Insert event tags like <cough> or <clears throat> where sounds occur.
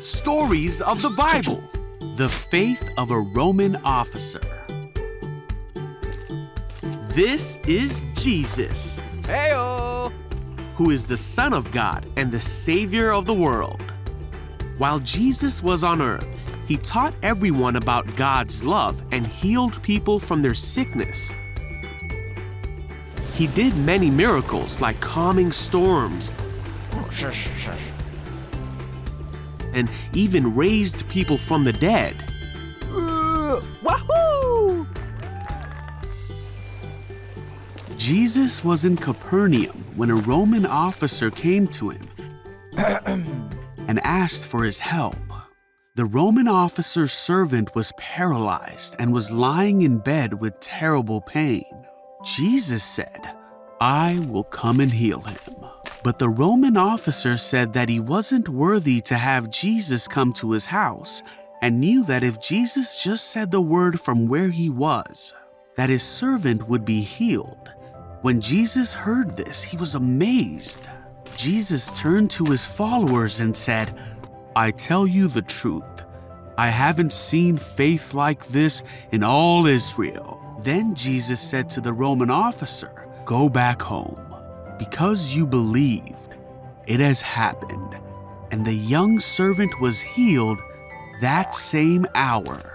Stories of the Bible The Faith of a Roman Officer. This is Jesus, Heyo! who is the Son of God and the Savior of the world. While Jesus was on earth, he taught everyone about God's love and healed people from their sickness. He did many miracles like calming storms oh, shush. And even raised people from the dead. Uh, wahoo! Jesus was in Capernaum when a Roman officer came to him <clears throat> and asked for his help. The Roman officer's servant was paralyzed and was lying in bed with terrible pain. Jesus said, I will come and heal him. But the Roman officer said that he wasn't worthy to have Jesus come to his house and knew that if Jesus just said the word from where he was, that his servant would be healed. When Jesus heard this, he was amazed. Jesus turned to his followers and said, I tell you the truth. I haven't seen faith like this in all Israel. Then Jesus said to the Roman officer, Go back home. Because you believed, it has happened. And the young servant was healed that same hour.